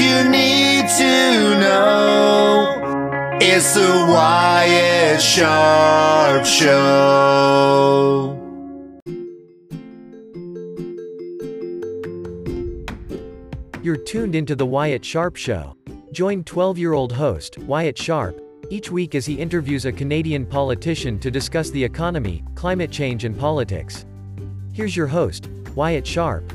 you need to know. It's the Wyatt Sharpe Show. You're tuned into The Wyatt Sharpe Show. Join 12 year old host, Wyatt Sharpe, each week as he interviews a Canadian politician to discuss the economy, climate change, and politics. Here's your host, Wyatt Sharpe.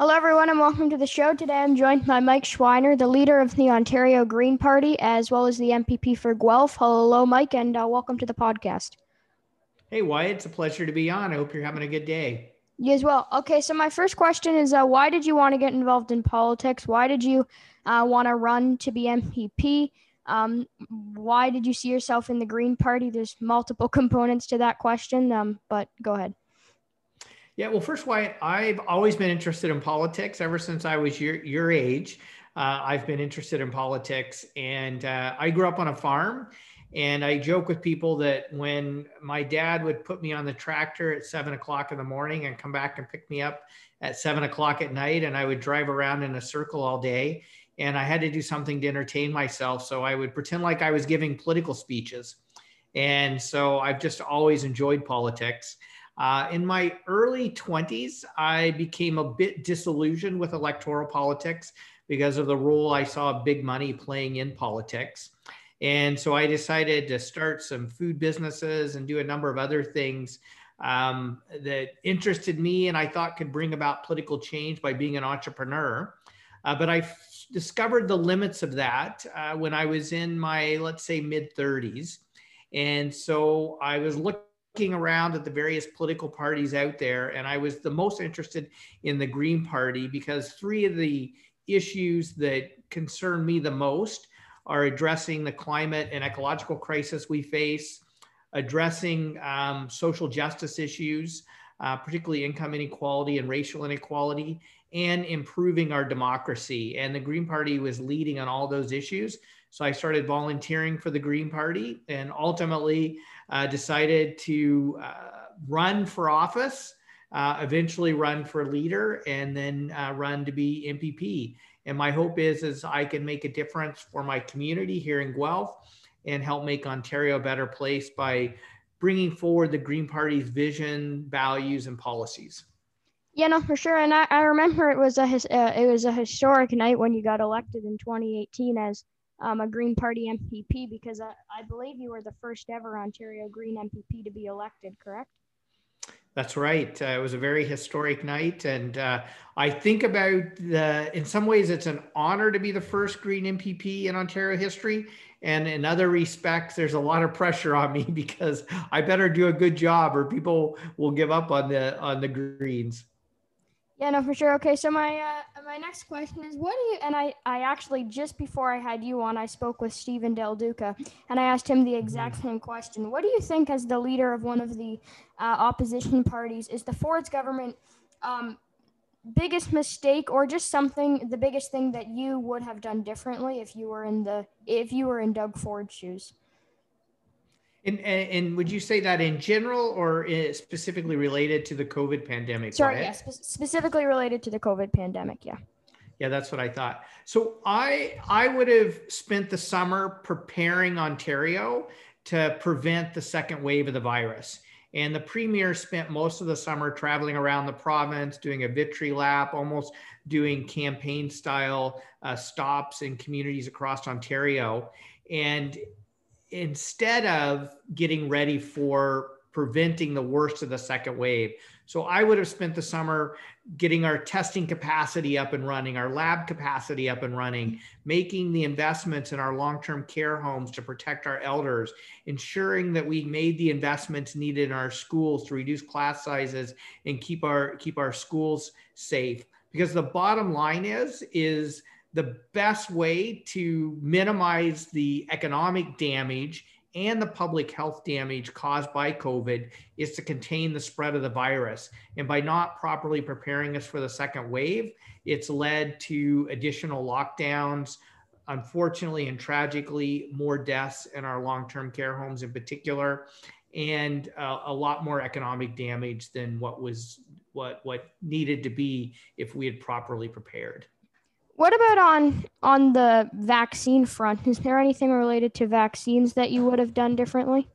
Hello, everyone, and welcome to the show. Today I'm joined by Mike Schreiner, the leader of the Ontario Green Party, as well as the MPP for Guelph. Hello, Mike, and uh, welcome to the podcast. Hey, Wyatt, it's a pleasure to be on. I hope you're having a good day. You as well. Okay, so my first question is uh, why did you want to get involved in politics? Why did you uh, want to run to be MPP? Um, why did you see yourself in the Green Party? There's multiple components to that question, um, but go ahead. Yeah, well, first, Wyatt, I've always been interested in politics ever since I was your, your age. Uh, I've been interested in politics, and uh, I grew up on a farm. And I joke with people that when my dad would put me on the tractor at seven o'clock in the morning and come back and pick me up at seven o'clock at night, and I would drive around in a circle all day, and I had to do something to entertain myself. So I would pretend like I was giving political speeches. And so I've just always enjoyed politics. Uh, in my early 20s, I became a bit disillusioned with electoral politics because of the role I saw big money playing in politics. And so I decided to start some food businesses and do a number of other things um, that interested me and I thought could bring about political change by being an entrepreneur. Uh, but I f- discovered the limits of that uh, when I was in my, let's say, mid 30s. And so I was looking looking around at the various political parties out there, and I was the most interested in the Green Party because three of the issues that concern me the most are addressing the climate and ecological crisis we face, addressing um, social justice issues, uh, particularly income inequality and racial inequality, and improving our democracy. And the Green Party was leading on all those issues. So I started volunteering for the Green Party and ultimately uh, decided to uh, run for office, uh, eventually run for leader, and then uh, run to be MPP. And my hope is, is I can make a difference for my community here in Guelph and help make Ontario a better place by bringing forward the Green Party's vision, values, and policies. Yeah, no, for sure. And I, I remember it was a his, uh, it was a historic night when you got elected in 2018 as um, a Green Party MPP because I, I believe you were the first ever Ontario Green MPP to be elected, correct? That's right. Uh, it was a very historic night. And uh, I think about the, in some ways, it's an honor to be the first Green MPP in Ontario history. And in other respects, there's a lot of pressure on me because I better do a good job or people will give up on the, on the Greens. Yeah, no, for sure. Okay, so my uh, my next question is, what do you? And I I actually just before I had you on, I spoke with Stephen Del Duca, and I asked him the exact mm-hmm. same question. What do you think, as the leader of one of the uh, opposition parties, is the Ford's government um, biggest mistake, or just something the biggest thing that you would have done differently if you were in the if you were in Doug Ford's shoes? And, and would you say that in general or specifically related to the COVID pandemic? Sorry, yes, yeah, spe- specifically related to the COVID pandemic. Yeah. Yeah, that's what I thought. So I I would have spent the summer preparing Ontario to prevent the second wave of the virus. And the premier spent most of the summer traveling around the province, doing a victory lap, almost doing campaign style uh, stops in communities across Ontario. And instead of getting ready for preventing the worst of the second wave. So I would have spent the summer getting our testing capacity up and running, our lab capacity up and running, making the investments in our long-term care homes to protect our elders, ensuring that we made the investments needed in our schools to reduce class sizes and keep our keep our schools safe. Because the bottom line is is the best way to minimize the economic damage and the public health damage caused by COVID is to contain the spread of the virus. And by not properly preparing us for the second wave, it's led to additional lockdowns, unfortunately and tragically, more deaths in our long term care homes in particular, and uh, a lot more economic damage than what was what what needed to be if we had properly prepared. What about on on the vaccine front? Is there anything related to vaccines that you would have done differently?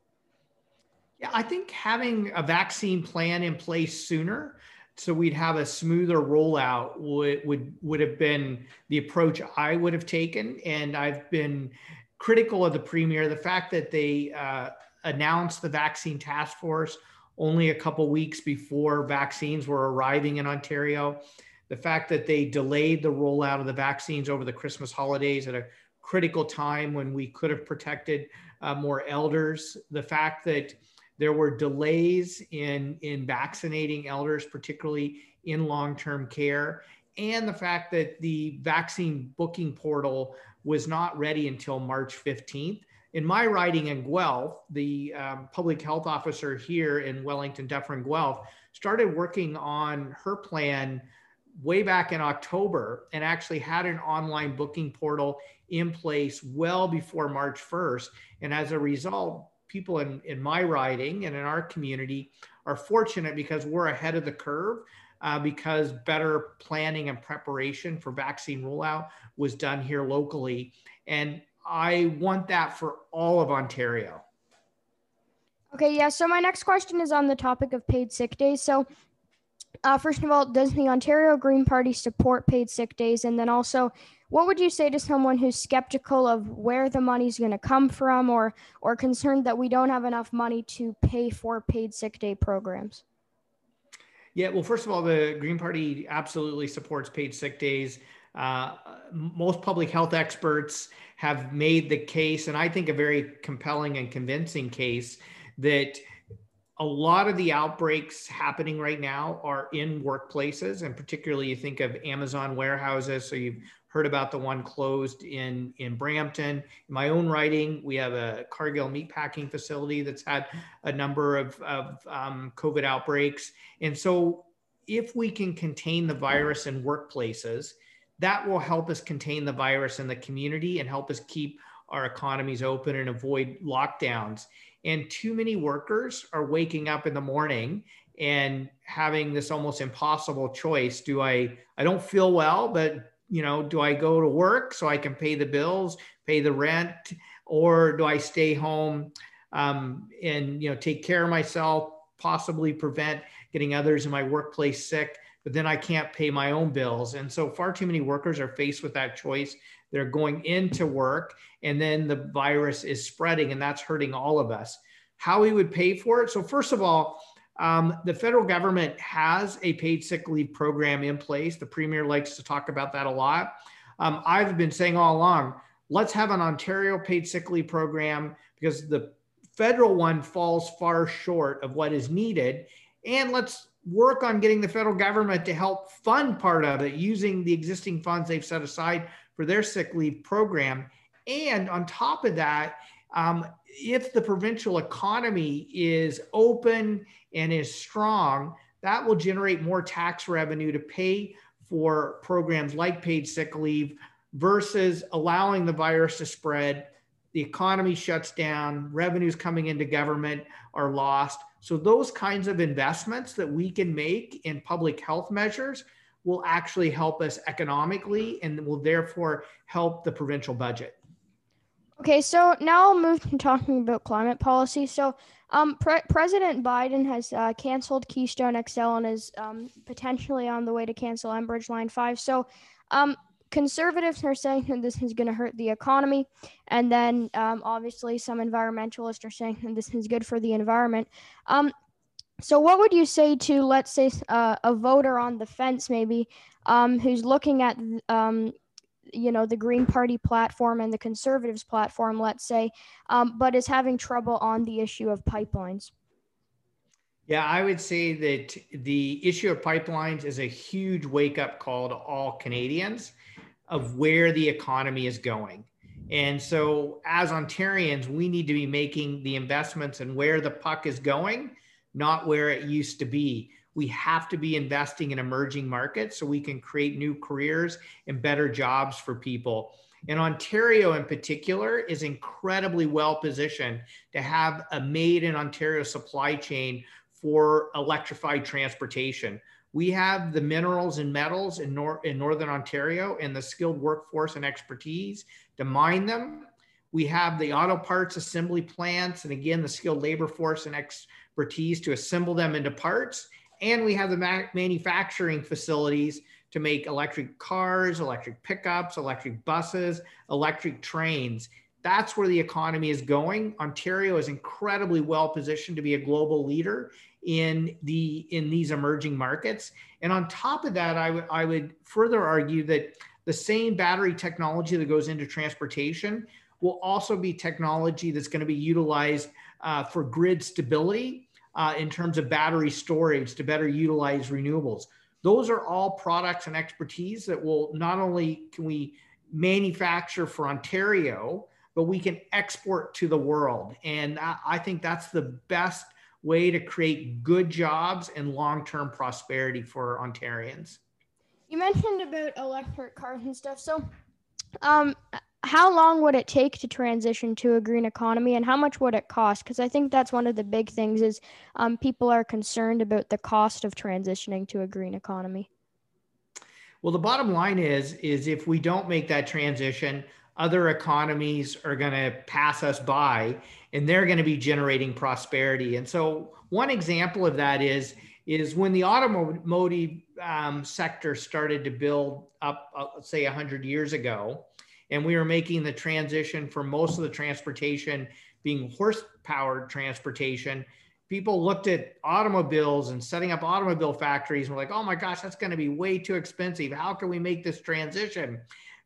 Yeah, I think having a vaccine plan in place sooner so we'd have a smoother rollout would would would have been the approach I would have taken and I've been critical of the premier the fact that they uh, announced the vaccine task force only a couple weeks before vaccines were arriving in Ontario the fact that they delayed the rollout of the vaccines over the Christmas holidays at a critical time when we could have protected uh, more elders, the fact that there were delays in, in vaccinating elders, particularly in long term care, and the fact that the vaccine booking portal was not ready until March 15th. In my writing in Guelph, the um, public health officer here in Wellington, Dufferin, Guelph, started working on her plan way back in October and actually had an online booking portal in place well before March 1st. And as a result, people in, in my riding and in our community are fortunate because we're ahead of the curve uh, because better planning and preparation for vaccine rollout was done here locally. And I want that for all of Ontario. Okay, yeah. So my next question is on the topic of paid sick days. So uh, first of all, does the Ontario Green Party support paid sick days? And then also, what would you say to someone who's skeptical of where the money's going to come from or, or concerned that we don't have enough money to pay for paid sick day programs? Yeah, well, first of all, the Green Party absolutely supports paid sick days. Uh, most public health experts have made the case, and I think a very compelling and convincing case, that a lot of the outbreaks happening right now are in workplaces, and particularly you think of Amazon warehouses. So you've heard about the one closed in in Brampton. In my own writing, we have a Cargill meatpacking facility that's had a number of, of um, COVID outbreaks, and so if we can contain the virus in workplaces, that will help us contain the virus in the community and help us keep our economies open and avoid lockdowns. And too many workers are waking up in the morning and having this almost impossible choice. Do I, I don't feel well, but you know, do I go to work so I can pay the bills, pay the rent, or do I stay home um, and, you know, take care of myself, possibly prevent getting others in my workplace sick? but then I can't pay my own bills. And so far too many workers are faced with that choice. They're going into work and then the virus is spreading and that's hurting all of us. How we would pay for it. So, first of all, um, the federal government has a paid sick leave program in place. The premier likes to talk about that a lot. Um, I've been saying all along, let's have an Ontario paid sick leave program because the federal one falls far short of what is needed. And let's work on getting the federal government to help fund part of it using the existing funds they've set aside for their sick leave program. And on top of that, um, if the provincial economy is open and is strong, that will generate more tax revenue to pay for programs like paid sick leave versus allowing the virus to spread. The economy shuts down, revenues coming into government are lost. So, those kinds of investments that we can make in public health measures will actually help us economically and will therefore help the provincial budget. Okay, so now I'll move to talking about climate policy. So, um, Pre- President Biden has uh, canceled Keystone XL and is um, potentially on the way to cancel Enbridge Line 5. So, um, conservatives are saying that this is going to hurt the economy. And then um, obviously, some environmentalists are saying that this is good for the environment. So, what would you say to, let's say, uh, a voter on the fence, maybe, um, who's looking at, um, you know, the Green Party platform and the Conservatives platform, let's say, um, but is having trouble on the issue of pipelines? Yeah, I would say that the issue of pipelines is a huge wake up call to all Canadians of where the economy is going. And so, as Ontarians, we need to be making the investments and where the puck is going, not where it used to be. We have to be investing in emerging markets so we can create new careers and better jobs for people. And Ontario, in particular, is incredibly well positioned to have a made in Ontario supply chain for electrified transportation. We have the minerals and metals in, nor- in Northern Ontario and the skilled workforce and expertise to mine them. We have the auto parts assembly plants and again, the skilled labor force and expertise to assemble them into parts. And we have the ma- manufacturing facilities to make electric cars, electric pickups, electric buses, electric trains. That's where the economy is going. Ontario is incredibly well positioned to be a global leader in the in these emerging markets. And on top of that, I I would further argue that the same battery technology that goes into transportation will also be technology that's going to be utilized uh, for grid stability uh, in terms of battery storage to better utilize renewables. Those are all products and expertise that will not only can we manufacture for Ontario, but we can export to the world. And I think that's the best way to create good jobs and long-term prosperity for Ontarians. You mentioned about electric cars and stuff. So, um, how long would it take to transition to a green economy, and how much would it cost? Because I think that's one of the big things is um, people are concerned about the cost of transitioning to a green economy. Well, the bottom line is is if we don't make that transition, other economies are going to pass us by and they're going to be generating prosperity. And so one example of that is is when the automotive um, sector started to build up, uh, say 100 years ago, and we were making the transition for most of the transportation being horse-powered transportation. People looked at automobiles and setting up automobile factories and were like, "Oh my gosh, that's going to be way too expensive. How can we make this transition?"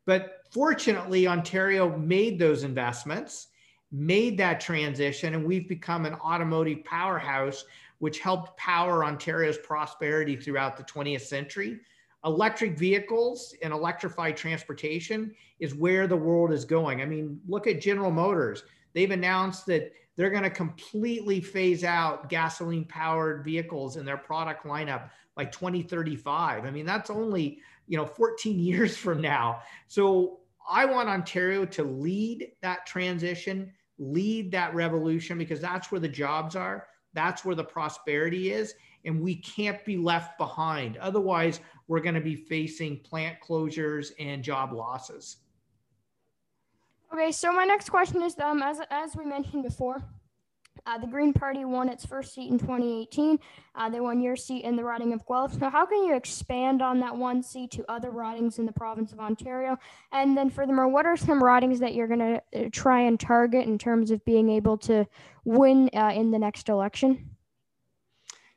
But fortunately, Ontario made those investments, made that transition, and we've become an automotive powerhouse, which helped power Ontario's prosperity throughout the 20th century. Electric vehicles and electrified transportation is where the world is going. I mean, look at General Motors. They've announced that they're going to completely phase out gasoline powered vehicles in their product lineup by 2035. I mean, that's only you know 14 years from now so i want ontario to lead that transition lead that revolution because that's where the jobs are that's where the prosperity is and we can't be left behind otherwise we're going to be facing plant closures and job losses okay so my next question is um, as, as we mentioned before uh, the Green Party won its first seat in 2018. Uh, they won your seat in the riding of Guelph. So, how can you expand on that one seat to other ridings in the province of Ontario? And then, furthermore, what are some ridings that you're going to uh, try and target in terms of being able to win uh, in the next election?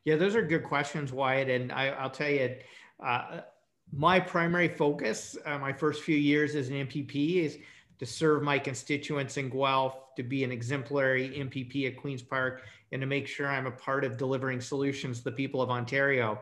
Yeah, those are good questions, Wyatt. And I, will tell you, uh, my primary focus, uh, my first few years as an MPP, is to serve my constituents in Guelph, to be an exemplary MPP at Queen's Park, and to make sure I'm a part of delivering solutions to the people of Ontario.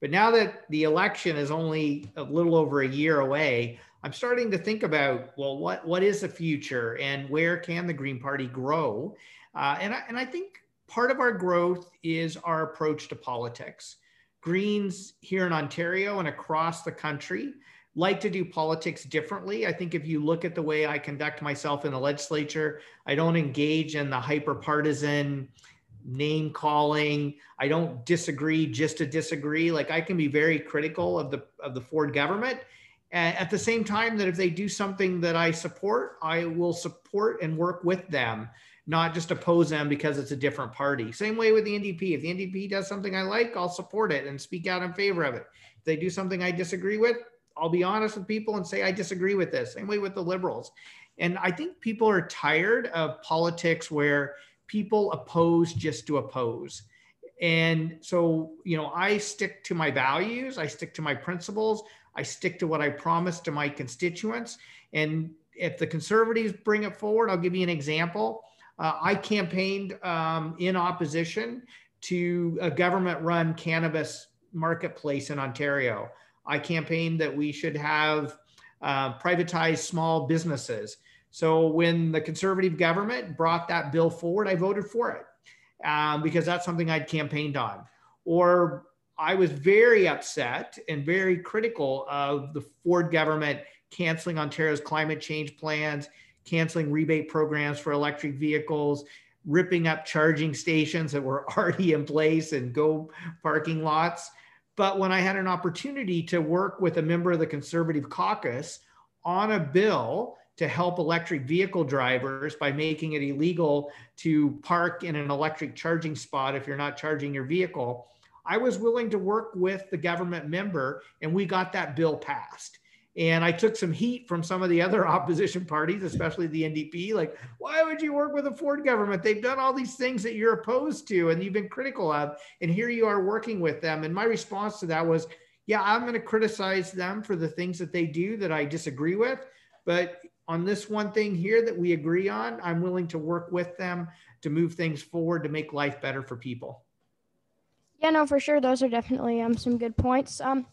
But now that the election is only a little over a year away, I'm starting to think about well, what what is the future and where can the Green Party grow? Uh, and I, and I think part of our growth is our approach to politics. Greens here in Ontario and across the country like to do politics differently. I think if you look at the way I conduct myself in the legislature, I don't engage in the hyper partisan name calling. I don't disagree just to disagree. Like I can be very critical of the of the Ford government. At the same time that if they do something that I support, I will support and work with them, not just oppose them because it's a different party. Same way with the NDP. If the NDP does something I like, I'll support it and speak out in favor of it. If they do something I disagree with, I'll be honest with people and say I disagree with this. Same way with the liberals. And I think people are tired of politics where people oppose just to oppose. And so, you know, I stick to my values, I stick to my principles, I stick to what I promised to my constituents. And if the conservatives bring it forward, I'll give you an example. Uh, I campaigned um, in opposition to a government run cannabis marketplace in Ontario. I campaigned that we should have uh, privatized small businesses. So when the conservative government brought that bill forward, I voted for it um, because that's something I'd campaigned on. Or I was very upset and very critical of the Ford government canceling Ontario's climate change plans, canceling rebate programs for electric vehicles, ripping up charging stations that were already in place and go parking lots. But when I had an opportunity to work with a member of the Conservative caucus on a bill to help electric vehicle drivers by making it illegal to park in an electric charging spot if you're not charging your vehicle, I was willing to work with the government member and we got that bill passed. And I took some heat from some of the other opposition parties, especially the NDP. Like, why would you work with a Ford government? They've done all these things that you're opposed to and you've been critical of. And here you are working with them. And my response to that was, yeah, I'm going to criticize them for the things that they do that I disagree with. But on this one thing here that we agree on, I'm willing to work with them to move things forward to make life better for people. Yeah, no, for sure. Those are definitely um, some good points. Um,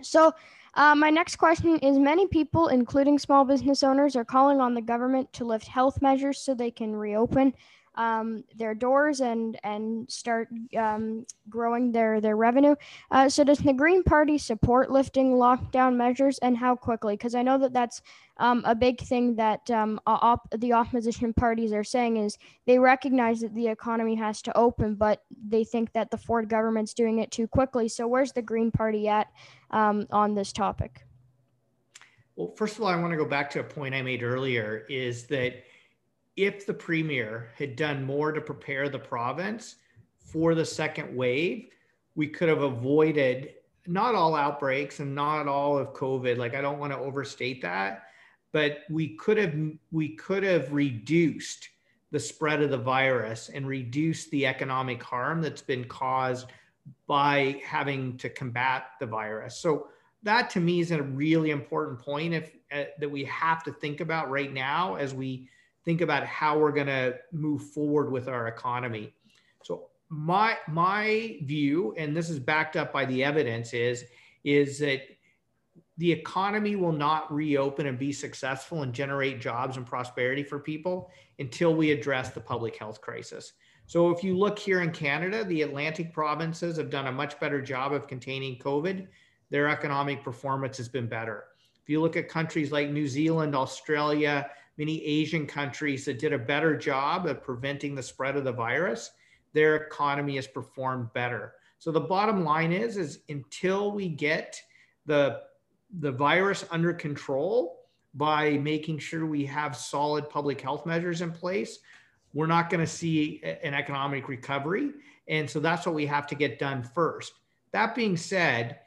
so, uh, my next question is Many people, including small business owners, are calling on the government to lift health measures so they can reopen um, their doors and and start um, growing their their revenue. Uh, so does the Green Party support lifting lockdown measures and how quickly? Because I know that that's um, a big thing that um, op- the opposition parties are saying is they recognize that the economy has to open, but they think that the Ford government's doing it too quickly. So where's the Green Party at um, on this topic? Well, first of all, I want to go back to a point I made earlier is that if the premier had done more to prepare the province for the second wave, we could have avoided not all outbreaks and not all of COVID. Like I don't want to overstate that, but we could have we could have reduced the spread of the virus and reduced the economic harm that's been caused by having to combat the virus. So that to me is a really important point if uh, that we have to think about right now as we think about how we're going to move forward with our economy. So my my view, and this is backed up by the evidence, is is that the economy will not reopen and be successful and generate jobs and prosperity for people until we address the public health crisis. So if you look here in Canada, the Atlantic provinces have done a much better job of containing COVID. Their economic performance has been better. If you look at countries like New Zealand, Australia, many Asian countries that did a better job of preventing the spread of the virus, their economy has performed better. So the bottom line is, is until we get the, the virus under control by making sure we have solid public health measures in place, we're not going to see an economic recovery. And so that's what we have to get done first. That being said,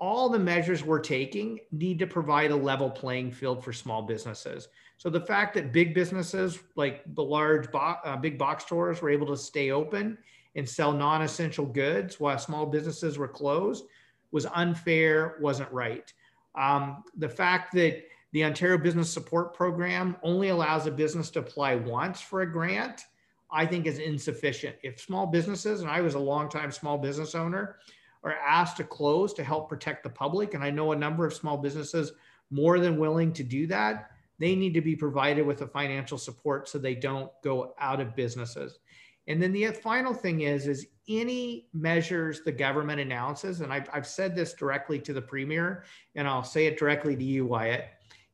all the measures we're taking need to provide a level playing field for small businesses. So the fact that big businesses like the large bo- uh, big box stores were able to stay open and sell non-essential goods while small businesses were closed was unfair, wasn't right. Um, the fact that the Ontario Business Support Program only allows a business to apply once for a grant, I think is insufficient. If small businesses, and I was a long-time small business owner, are asked to close to help protect the public, and I know a number of small businesses more than willing to do that, they need to be provided with the financial support so they don't go out of businesses. And then the final thing is, is any measures the government announces, and I've, I've said this directly to the premier, and I'll say it directly to you, Wyatt,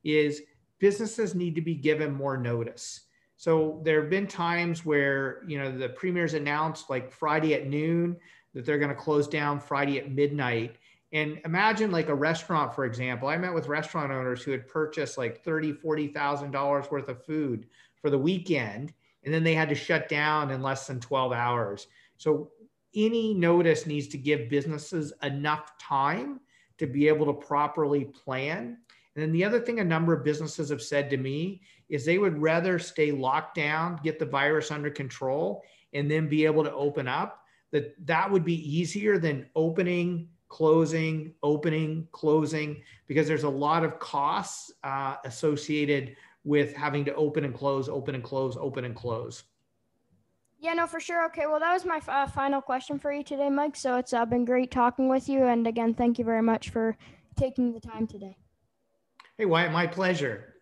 is businesses need to be given more notice. So there have been times where you know the premier's announced like Friday at noon that they're going to close down Friday at midnight. And imagine like a restaurant, for example. I met with restaurant owners who had purchased like thirty, forty thousand dollars worth of food for the weekend, and then they had to shut down in less than 12 hours. So any notice needs to give businesses enough time to be able to properly plan. And then the other thing a number of businesses have said to me is they would rather stay locked down, get the virus under control, and then be able to open up that that would be easier than opening closing opening closing because there's a lot of costs uh, associated with having to open and close open and close open and close. Yeah no for sure. Okay well that was my uh, final question for you today mike. So it's uh, been great talking with you. And again thank you very much for taking the time today hey wyatt my pleasure